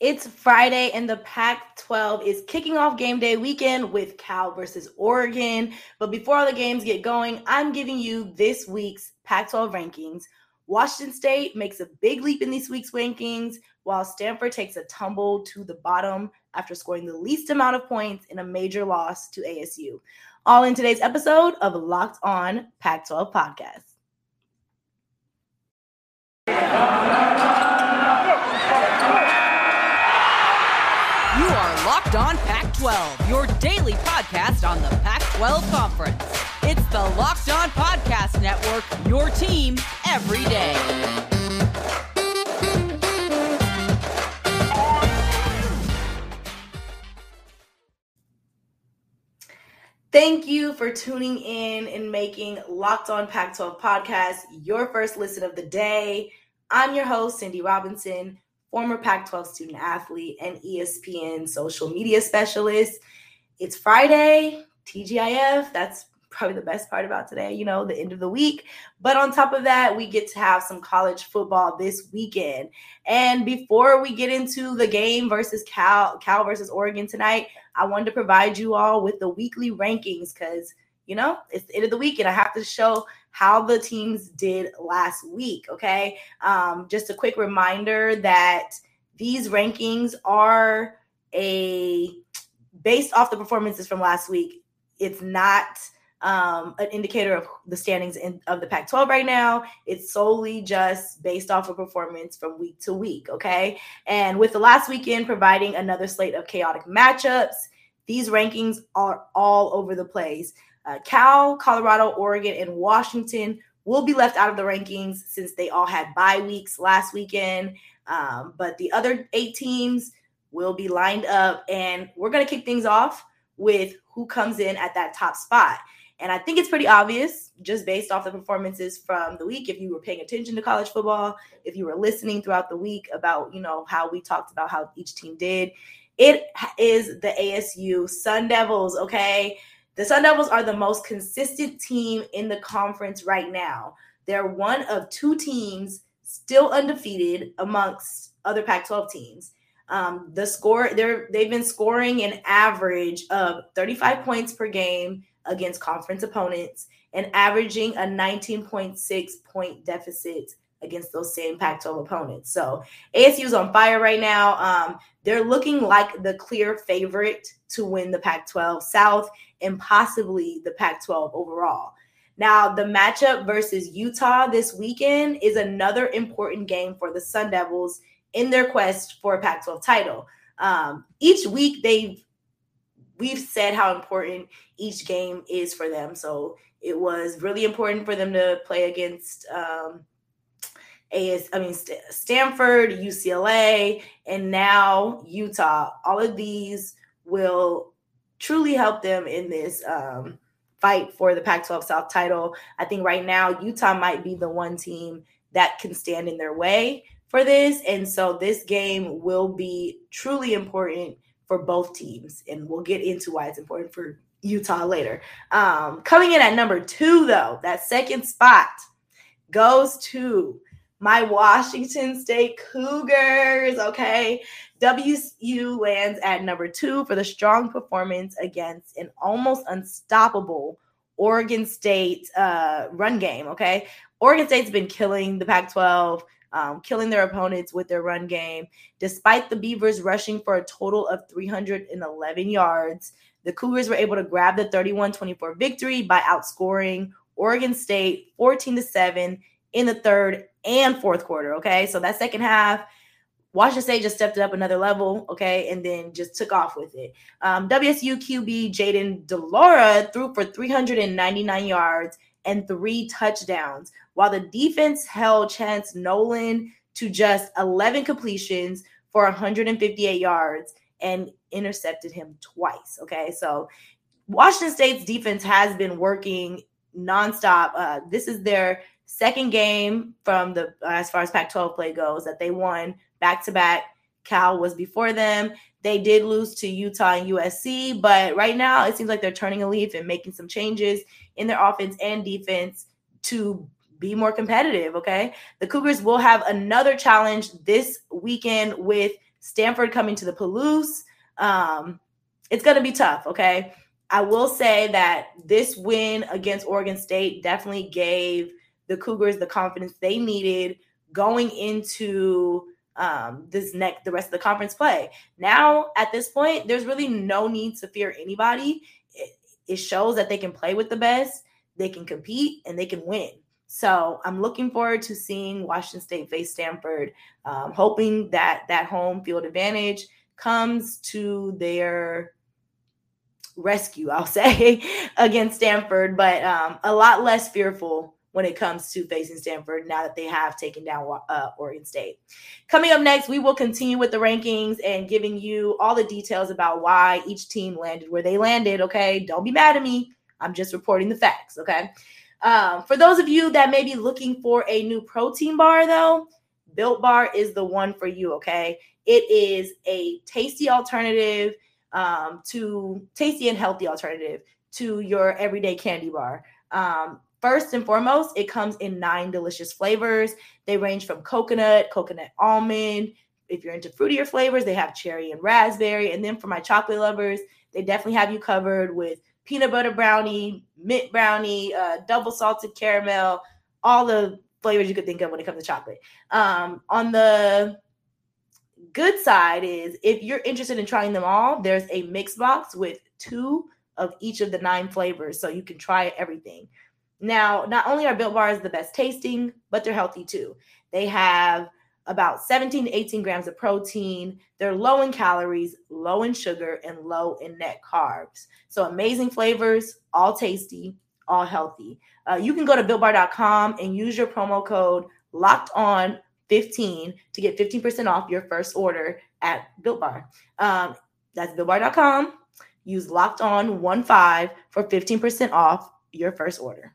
It's Friday and the Pac 12 is kicking off game day weekend with Cal versus Oregon. But before all the games get going, I'm giving you this week's Pac 12 rankings. Washington State makes a big leap in this week's rankings, while Stanford takes a tumble to the bottom after scoring the least amount of points in a major loss to ASU. All in today's episode of Locked On Pac 12 Podcast. Locked On Pac 12, your daily podcast on the Pac 12 Conference. It's the Locked On Podcast Network, your team every day. Thank you for tuning in and making Locked On Pac 12 podcast your first listen of the day. I'm your host, Cindy Robinson former Pac 12 student athlete and ESPN social media specialist. It's Friday, TGIF. That's probably the best part about today, you know, the end of the week. But on top of that, we get to have some college football this weekend. And before we get into the game versus Cal, Cal versus Oregon tonight, I wanted to provide you all with the weekly rankings because, you know, it's the end of the week and I have to show how the teams did last week. Okay. Um, just a quick reminder that these rankings are a based off the performances from last week. It's not um, an indicator of the standings in, of the Pac 12 right now. It's solely just based off of performance from week to week. Okay. And with the last weekend providing another slate of chaotic matchups, these rankings are all over the place. Uh, Cal, Colorado, Oregon, and Washington will be left out of the rankings since they all had bye weeks last weekend. Um, but the other eight teams will be lined up, and we're going to kick things off with who comes in at that top spot. And I think it's pretty obvious just based off the performances from the week. If you were paying attention to college football, if you were listening throughout the week about, you know, how we talked about how each team did, it is the ASU Sun Devils. Okay. The Sun Devils are the most consistent team in the conference right now. They're one of two teams still undefeated amongst other Pac-12 teams. Um, the score they're they've been scoring an average of 35 points per game against conference opponents and averaging a 19.6 point deficit against those same Pac-12 opponents. So ASU is on fire right now. Um, they're looking like the clear favorite to win the Pac-12 South and possibly the Pac 12 overall. Now, the matchup versus Utah this weekend is another important game for the Sun Devils in their quest for a Pac 12 title. Um, each week, they've we've said how important each game is for them. So it was really important for them to play against um, AS, I mean Stanford, UCLA, and now Utah. All of these will truly help them in this um, fight for the Pac 12 South title. I think right now, Utah might be the one team that can stand in their way for this. And so this game will be truly important for both teams. And we'll get into why it's important for Utah later. Um, coming in at number two, though, that second spot goes to my Washington State Cougars. Okay. WSU lands at number two for the strong performance against an almost unstoppable Oregon State uh, run game. Okay. Oregon State's been killing the Pac 12. Um, killing their opponents with their run game. Despite the Beavers rushing for a total of 311 yards, the Cougars were able to grab the 31 24 victory by outscoring Oregon State 14 to 7 in the third and fourth quarter. Okay. So that second half, Washington State just stepped it up another level, okay, and then just took off with it. Um, WSU QB Jayden de Laura threw for 399 yards and three touchdowns, while the defense held Chance Nolan to just 11 completions for 158 yards and intercepted him twice. Okay, so Washington State's defense has been working nonstop. Uh, this is their second game from the as far as Pac-12 play goes that they won back to back. Cal was before them. They did lose to Utah and USC, but right now it seems like they're turning a leaf and making some changes in their offense and defense to be more competitive. Okay. The Cougars will have another challenge this weekend with Stanford coming to the Palouse. Um, it's going to be tough, okay? I will say that this win against Oregon State definitely gave the Cougars the confidence they needed going into um, this next the rest of the conference play. Now, at this point, there's really no need to fear anybody. It, it shows that they can play with the best, they can compete, and they can win. So I'm looking forward to seeing Washington State face Stanford, um, hoping that that home field advantage comes to their rescue, I'll say, against Stanford, but um, a lot less fearful when it comes to facing Stanford now that they have taken down uh, Oregon State. Coming up next, we will continue with the rankings and giving you all the details about why each team landed where they landed. Okay, don't be mad at me. I'm just reporting the facts. Okay. Um, for those of you that may be looking for a new protein bar, though, Built Bar is the one for you. Okay. It is a tasty alternative um, to tasty and healthy alternative to your everyday candy bar. Um, first and foremost, it comes in nine delicious flavors. They range from coconut, coconut almond. If you're into fruitier flavors, they have cherry and raspberry. And then for my chocolate lovers, they definitely have you covered with peanut butter brownie, mint brownie, uh, double salted caramel, all the flavors you could think of when it comes to chocolate. Um, on the good side is if you're interested in trying them all, there's a mix box with two of each of the nine flavors, so you can try everything. Now, not only are Built Bars the best tasting, but they're healthy too. They have about 17 to 18 grams of protein. They're low in calories, low in sugar, and low in net carbs. So amazing flavors, all tasty, all healthy. Uh, you can go to builtbar.com and use your promo code locked on 15 to get 15% off your first order at Built Bar. Um, that's builtbar.com. Use locked on 15 for 15% off your first order.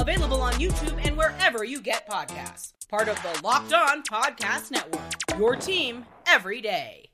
Available on YouTube and wherever you get podcasts. Part of the Locked On Podcast Network. Your team every day.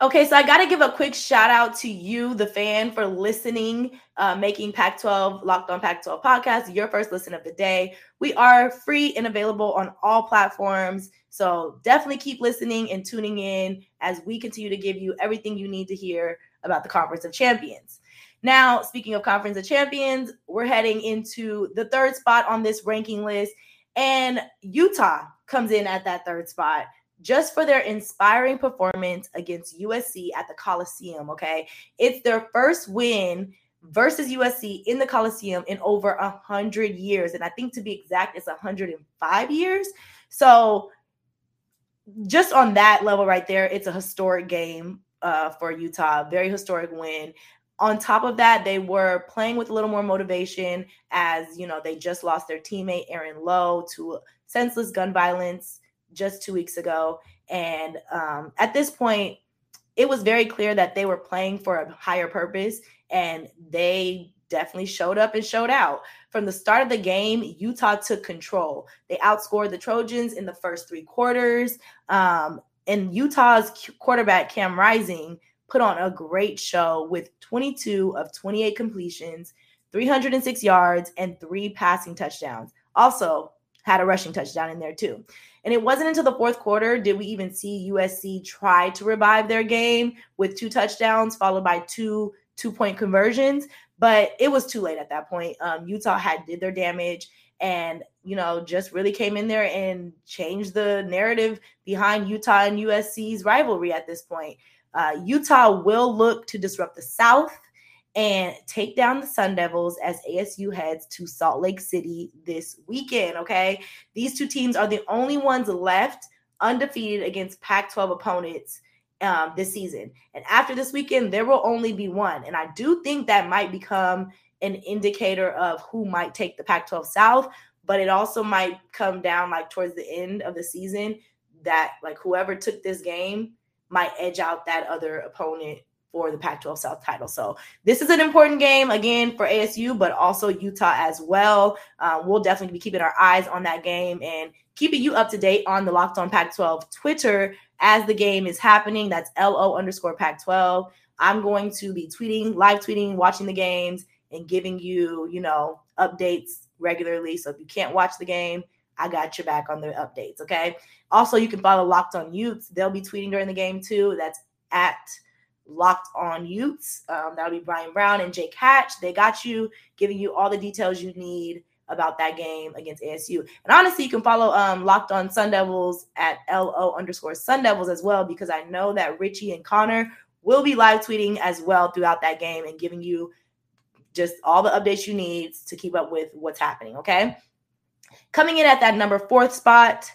Okay, so I got to give a quick shout out to you, the fan, for listening, uh, making Pac 12 Locked on Pac 12 podcast your first listen of the day. We are free and available on all platforms. So definitely keep listening and tuning in as we continue to give you everything you need to hear about the Conference of Champions. Now, speaking of Conference of Champions, we're heading into the third spot on this ranking list, and Utah comes in at that third spot just for their inspiring performance against USC at the Coliseum. Okay. It's their first win versus USC in the Coliseum in over a hundred years. And I think to be exact, it's 105 years. So just on that level right there, it's a historic game uh, for Utah, very historic win. On top of that, they were playing with a little more motivation as you know they just lost their teammate Aaron Lowe to senseless gun violence just two weeks ago. And um, at this point, it was very clear that they were playing for a higher purpose and they definitely showed up and showed out. From the start of the game, Utah took control. They outscored the Trojans in the first three quarters. Um, and Utah's quarterback, Cam Rising, put on a great show with 22 of 28 completions, 306 yards, and three passing touchdowns. Also, had a rushing touchdown in there too. And it wasn't until the fourth quarter did we even see USC try to revive their game with two touchdowns followed by two two point conversions. But it was too late at that point. Um, Utah had did their damage and you know just really came in there and changed the narrative behind Utah and USC's rivalry at this point. Uh, Utah will look to disrupt the South and take down the Sun Devils as ASU heads to Salt Lake City this weekend. Okay. These two teams are the only ones left undefeated against Pac 12 opponents um, this season. And after this weekend, there will only be one. And I do think that might become an indicator of who might take the Pac 12 South, but it also might come down like towards the end of the season that like whoever took this game might edge out that other opponent for the Pac 12 South title. So, this is an important game again for ASU, but also Utah as well. Uh, we'll definitely be keeping our eyes on that game and keeping you up to date on the Locked On Pac 12 Twitter as the game is happening. That's LO underscore Pac 12. I'm going to be tweeting, live tweeting, watching the games, and giving you, you know, updates regularly. So, if you can't watch the game, I got your back on the updates. Okay. Also, you can follow Locked On Utes. They'll be tweeting during the game too. That's at Locked On Utes. Um, that'll be Brian Brown and Jake Hatch. They got you, giving you all the details you need about that game against ASU. And honestly, you can follow um, Locked On Sun Devils at LO underscore Sun Devils as well, because I know that Richie and Connor will be live tweeting as well throughout that game and giving you just all the updates you need to keep up with what's happening. Okay. Coming in at that number fourth spot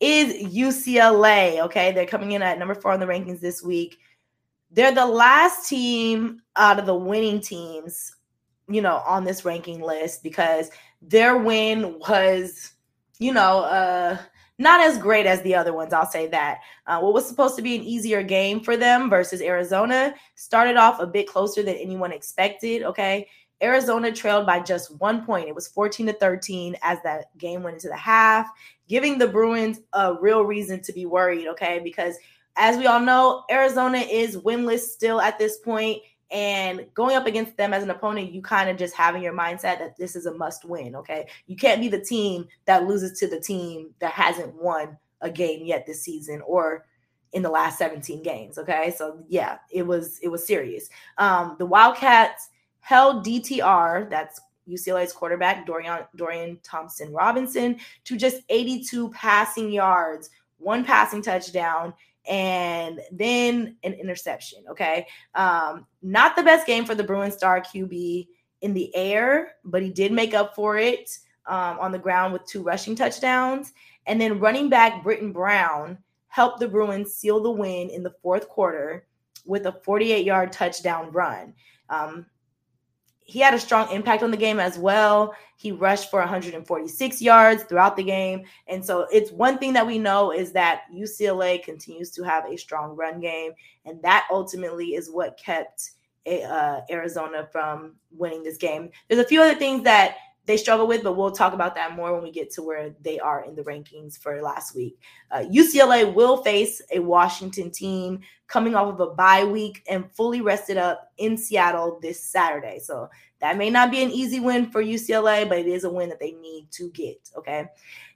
is UCLA. Okay. They're coming in at number four on the rankings this week. They're the last team out of the winning teams, you know, on this ranking list because their win was, you know, uh, not as great as the other ones. I'll say that. Uh, what was supposed to be an easier game for them versus Arizona started off a bit closer than anyone expected. Okay. Arizona trailed by just one point. It was 14 to 13 as that game went into the half, giving the Bruins a real reason to be worried. Okay. Because as we all know, Arizona is winless still at this point, and going up against them as an opponent, you kind of just having your mindset that this is a must win. Okay. You can't be the team that loses to the team that hasn't won a game yet this season or in the last 17 games. Okay. So yeah, it was it was serious. Um, the Wildcats held DTR, that's UCLA's quarterback, Dorian Dorian Thompson Robinson, to just 82 passing yards, one passing touchdown, and then an interception. Okay. Um, not the best game for the Bruin star QB in the air, but he did make up for it um, on the ground with two rushing touchdowns. And then running back Brittain Brown helped the Bruins seal the win in the fourth quarter with a 48 yard touchdown run. Um, he had a strong impact on the game as well. He rushed for 146 yards throughout the game. And so it's one thing that we know is that UCLA continues to have a strong run game. And that ultimately is what kept uh, Arizona from winning this game. There's a few other things that they struggle with, but we'll talk about that more when we get to where they are in the rankings for last week. Uh, UCLA will face a Washington team coming off of a bye week and fully rested up in Seattle this Saturday. So that may not be an easy win for UCLA, but it is a win that they need to get. Okay.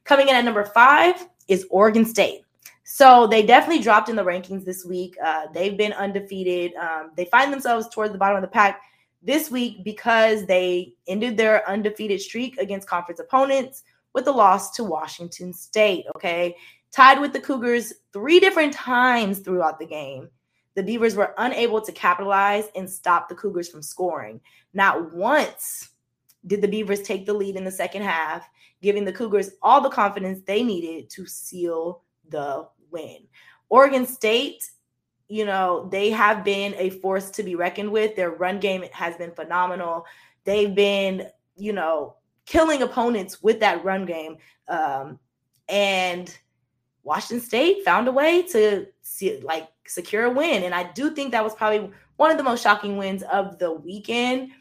Coming in at number five is Oregon State. So they definitely dropped in the rankings this week. Uh, they've been undefeated. Um, they find themselves towards the bottom of the pack this week because they ended their undefeated streak against conference opponents with a loss to Washington State. Okay. Tied with the Cougars three different times throughout the game. The Beavers were unable to capitalize and stop the Cougars from scoring. Not once did the Beavers take the lead in the second half, giving the Cougars all the confidence they needed to seal the win. Oregon State you know, they have been a force to be reckoned with. Their run game has been phenomenal. They've been, you know, killing opponents with that run game. Um, and Washington State found a way to see, like secure a win. And I do think that was probably one of the most shocking wins of the weekend.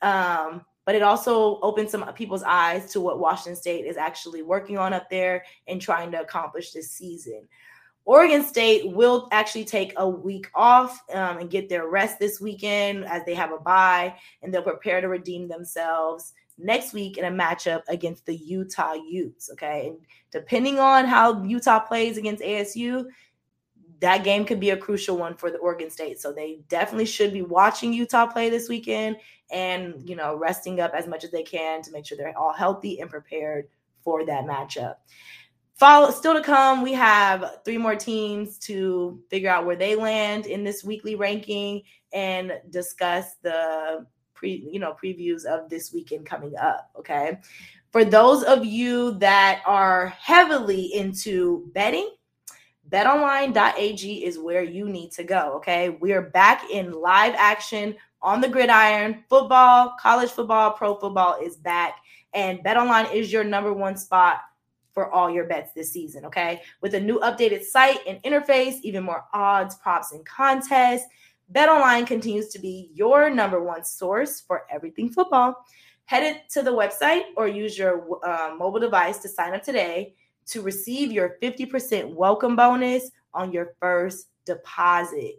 Um, but it also opened some people's eyes to what Washington State is actually working on up there and trying to accomplish this season. Oregon State will actually take a week off um, and get their rest this weekend as they have a bye, and they'll prepare to redeem themselves next week in a matchup against the Utah Utes. Okay, and depending on how Utah plays against ASU, that game could be a crucial one for the Oregon State. So they definitely should be watching Utah play this weekend and you know resting up as much as they can to make sure they're all healthy and prepared for that matchup. Follow still to come. We have three more teams to figure out where they land in this weekly ranking and discuss the pre, you know, previews of this weekend coming up. Okay. For those of you that are heavily into betting, betonline.ag is where you need to go. Okay. We are back in live action on the gridiron. Football, college football, pro football is back. And BetOnline is your number one spot for all your bets this season, okay? With a new updated site and interface, even more odds, props, and contests, BetOnline continues to be your number one source for everything football. Head to the website or use your uh, mobile device to sign up today to receive your 50% welcome bonus on your first deposit.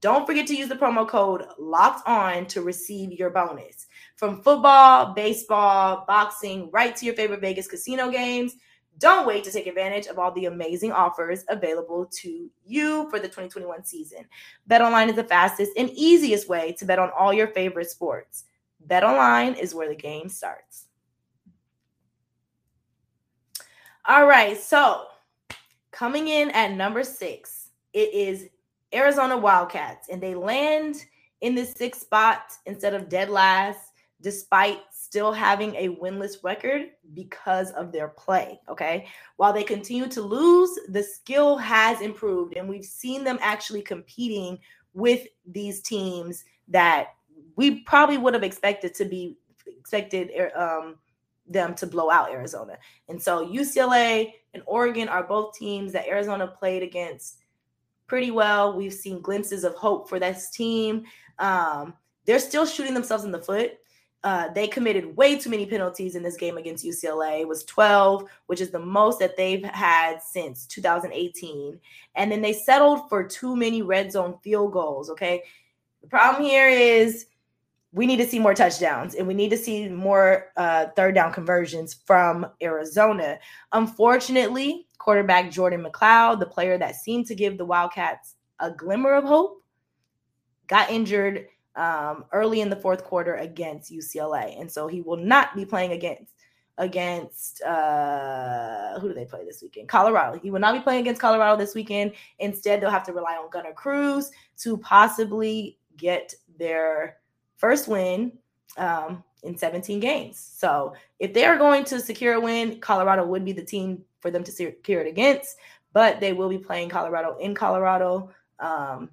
Don't forget to use the promo code locked on to receive your bonus. From football, baseball, boxing, right to your favorite Vegas casino games. Don't wait to take advantage of all the amazing offers available to you for the 2021 season. BetOnline is the fastest and easiest way to bet on all your favorite sports. BetOnline is where the game starts. All right, so coming in at number six, it is Arizona Wildcats, and they land in the sixth spot instead of dead last, despite still having a winless record because of their play. Okay. While they continue to lose, the skill has improved, and we've seen them actually competing with these teams that we probably would have expected to be expected um, them to blow out Arizona. And so UCLA and Oregon are both teams that Arizona played against pretty well. We've seen glimpses of hope for this team. Um, they're still shooting themselves in the foot. Uh, they committed way too many penalties in this game against UCLA. It was 12, which is the most that they've had since 2018. And then they settled for too many red zone field goals. Okay. The problem here is we need to see more touchdowns and we need to see more uh, third down conversions from Arizona. Unfortunately, quarterback Jordan McCloud, the player that seemed to give the Wildcats a glimmer of hope, got injured um, early in the fourth quarter against UCLA, and so he will not be playing against against uh who do they play this weekend? Colorado. He will not be playing against Colorado this weekend. Instead, they'll have to rely on Gunnar Cruz to possibly get their first win um, in 17 games. So if they are going to secure a win, Colorado would be the team for them to secure it against. But they will be playing Colorado in Colorado. Um,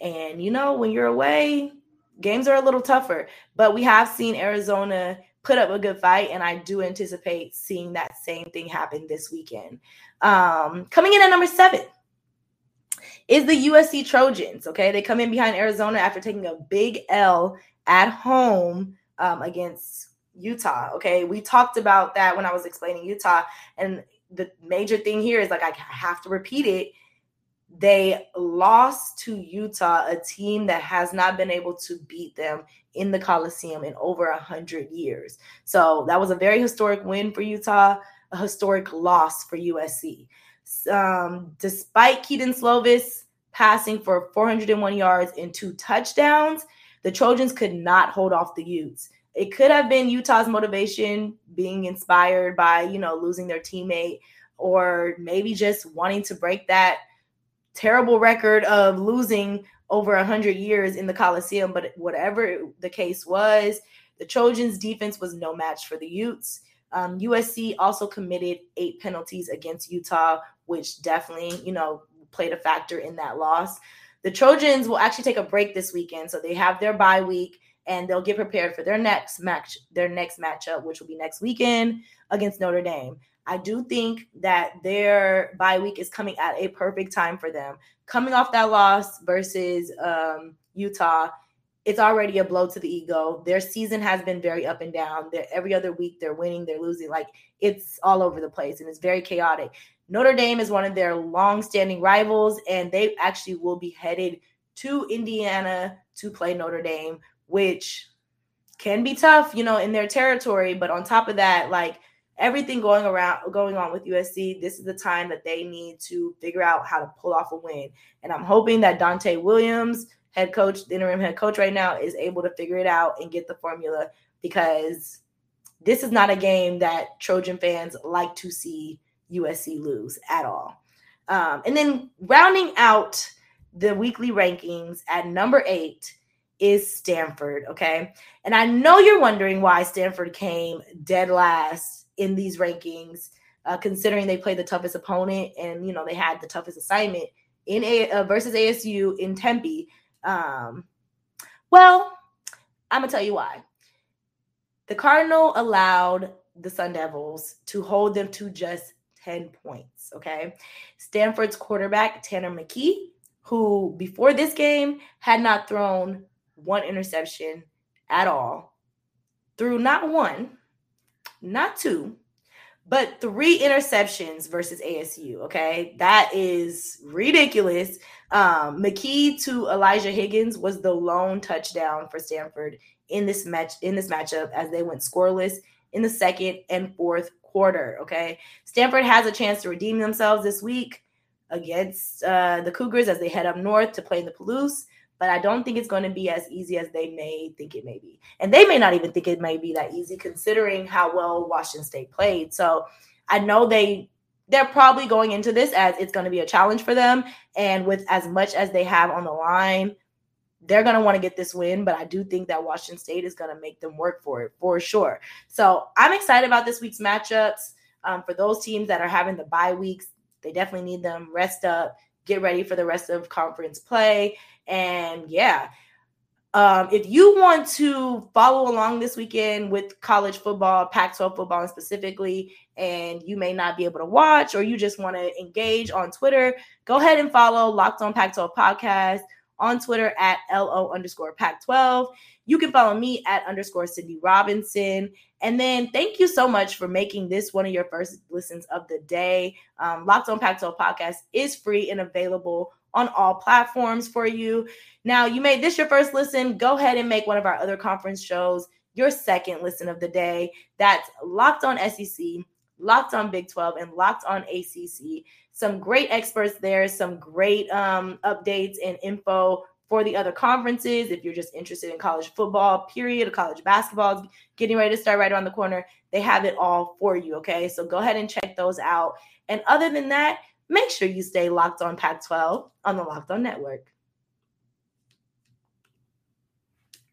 and you know, when you're away, games are a little tougher. But we have seen Arizona put up a good fight, and I do anticipate seeing that same thing happen this weekend. Um, coming in at number seven is the USC Trojans. Okay, they come in behind Arizona after taking a big L at home um, against Utah. Okay, we talked about that when I was explaining Utah, and the major thing here is like I have to repeat it. They lost to Utah, a team that has not been able to beat them in the Coliseum in over a hundred years. So that was a very historic win for Utah, a historic loss for USC. Um, despite Kedon Slovis passing for 401 yards and two touchdowns, the Trojans could not hold off the Utes. It could have been Utah's motivation being inspired by, you know, losing their teammate or maybe just wanting to break that terrible record of losing over 100 years in the Coliseum. But whatever the case was, the Trojans' defense was no match for the Utes. Um, USC also committed eight penalties against Utah, which definitely, you know, played a factor in that loss. The Trojans will actually take a break this weekend, so they have their bye week and they'll get prepared for their next match, their next matchup, which will be next weekend against Notre Dame. I do think that their bye week is coming at a perfect time for them. Coming off that loss versus um, Utah, it's already a blow to the ego. Their season has been very up and down. They're, every other week they're winning, they're losing. Like it's all over the place and it's very chaotic. Notre Dame is one of their long-standing rivals, and they actually will be headed to Indiana to play Notre Dame, which can be tough, you know, in their territory. But on top of that, like everything going around going on with USC, this is the time that they need to figure out how to pull off a win. And I'm hoping that Donte Williams head coach, the interim head coach right now, is able to figure it out and get the formula because this is not a game that Trojan fans like to see USC lose at all. Um, and then rounding out the weekly rankings at number eight is Stanford. Okay. And I know you're wondering why Stanford came dead last in these rankings, uh, considering they played the toughest opponent and, you know, they had the toughest assignment in a uh, versus ASU in Tempe. Um, well, I'm gonna tell you why. The Cardinal allowed the Sun Devils to hold them to just 10 points. Okay. Stanford's quarterback, Tanner McKee, who before this game had not thrown one interception at all, threw not one, not two, but three interceptions versus ASU. Okay. That is ridiculous. Um, McKee to Elijah Higgins was the lone touchdown for Stanford in this match in this matchup as they went scoreless in the second and fourth quarter. Okay. Stanford has a chance to redeem themselves this week against uh, the Cougars as they head up north to play in the Palouse. But I don't think it's going to be as easy as they may think it may be. And they may not even think it may be that easy considering how well Washington State played. So I know they they're probably going into this as it's going to be a challenge for them. And with as much as they have on the line, they're going to want to get this win. But I do think that Washington State is going to make them work for it for sure. So I'm excited about this week's matchups. Um, for those teams that are having the bye weeks, they definitely need them. Rest up, get ready for the rest of conference play. And yeah, um, if you want to follow along this weekend with college football, Pac 12 football specifically, and you may not be able to watch or you just want to engage on Twitter, go ahead and follow Locked on Pac 12 Podcast on Twitter at LO underscore Pac 12. You can follow me at underscore Cindy Robinson. And then thank you so much for making this one of your first listens of the day. Um, Locked on Pac 12 Podcast is free and available on all platforms for you. Now, you made this your first listen. Go ahead and make one of our other conference shows your second listen of the day. That's Locked on SEC, Locked on Big 12, and Locked on ACC. Some great experts there, some great um, updates and info for the other conferences. If you're just interested in college football, period, college basketball is getting ready to start right around the corner, they have it all for you. Okay. So go ahead and check those out. And other than that, make sure you stay locked on Pac 12 on the Locked On Network.